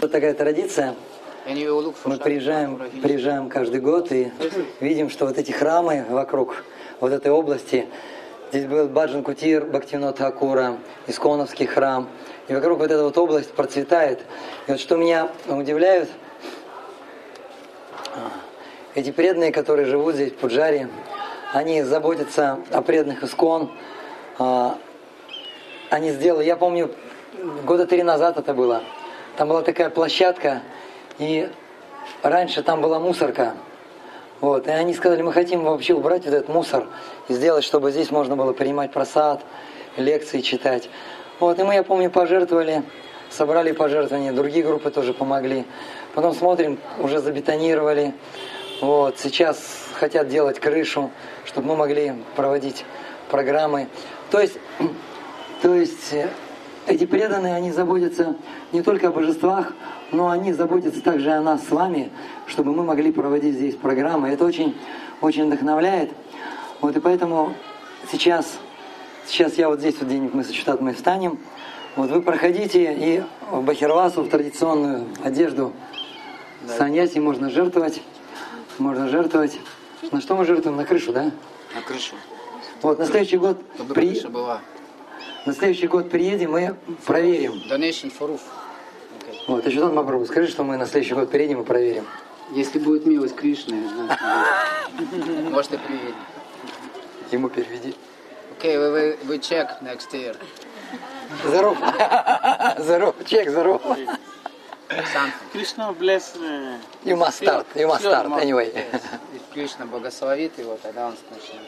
Вот такая традиция. Мы приезжаем, приезжаем каждый год и видим, что вот эти храмы вокруг вот этой области, здесь был Баджан Кутир, Бхактивинод Хакура, Исконовский храм, и вокруг вот эта вот область процветает. И вот что меня удивляют, эти преданные, которые живут здесь, в Пуджаре, они заботятся о преданных Искон, а, они сделали, я помню, года три назад это было, там была такая площадка, и раньше там была мусорка. Вот, и они сказали, мы хотим вообще убрать вот этот мусор и сделать, чтобы здесь можно было принимать просад, лекции читать. Вот, и мы, я помню, пожертвовали, собрали пожертвования, другие группы тоже помогли. Потом смотрим, уже забетонировали. Вот, сейчас хотят делать крышу, чтобы мы могли проводить программы. То есть, то есть э, эти преданные, они заботятся не только о божествах, но они заботятся также о нас с вами, чтобы мы могли проводить здесь программы. Это очень, очень вдохновляет. Вот и поэтому сейчас, сейчас я вот здесь вот где-нибудь мы сочетат мы встанем. Вот вы проходите и в Бахервасу, в традиционную одежду саньяси можно жертвовать. Можно жертвовать. На что мы жертвуем? На крышу, да? На крышу. Вот, на следующий год, Чтобы при- крыша была. На следующий год приедем и проверим. Donation for roof. Okay. Вот, еще там попробуй. Скажи, что мы на следующий год приедем и проверим. Если будет милость Кришны, Может и приедем. Ему переведи. Okay, we, we, we check next year. Здоров. Здоров. Чек, здоров. Krishna bless. Uh, You must start. You must start. Anyway. Кришна благословит его, тогда он начнет.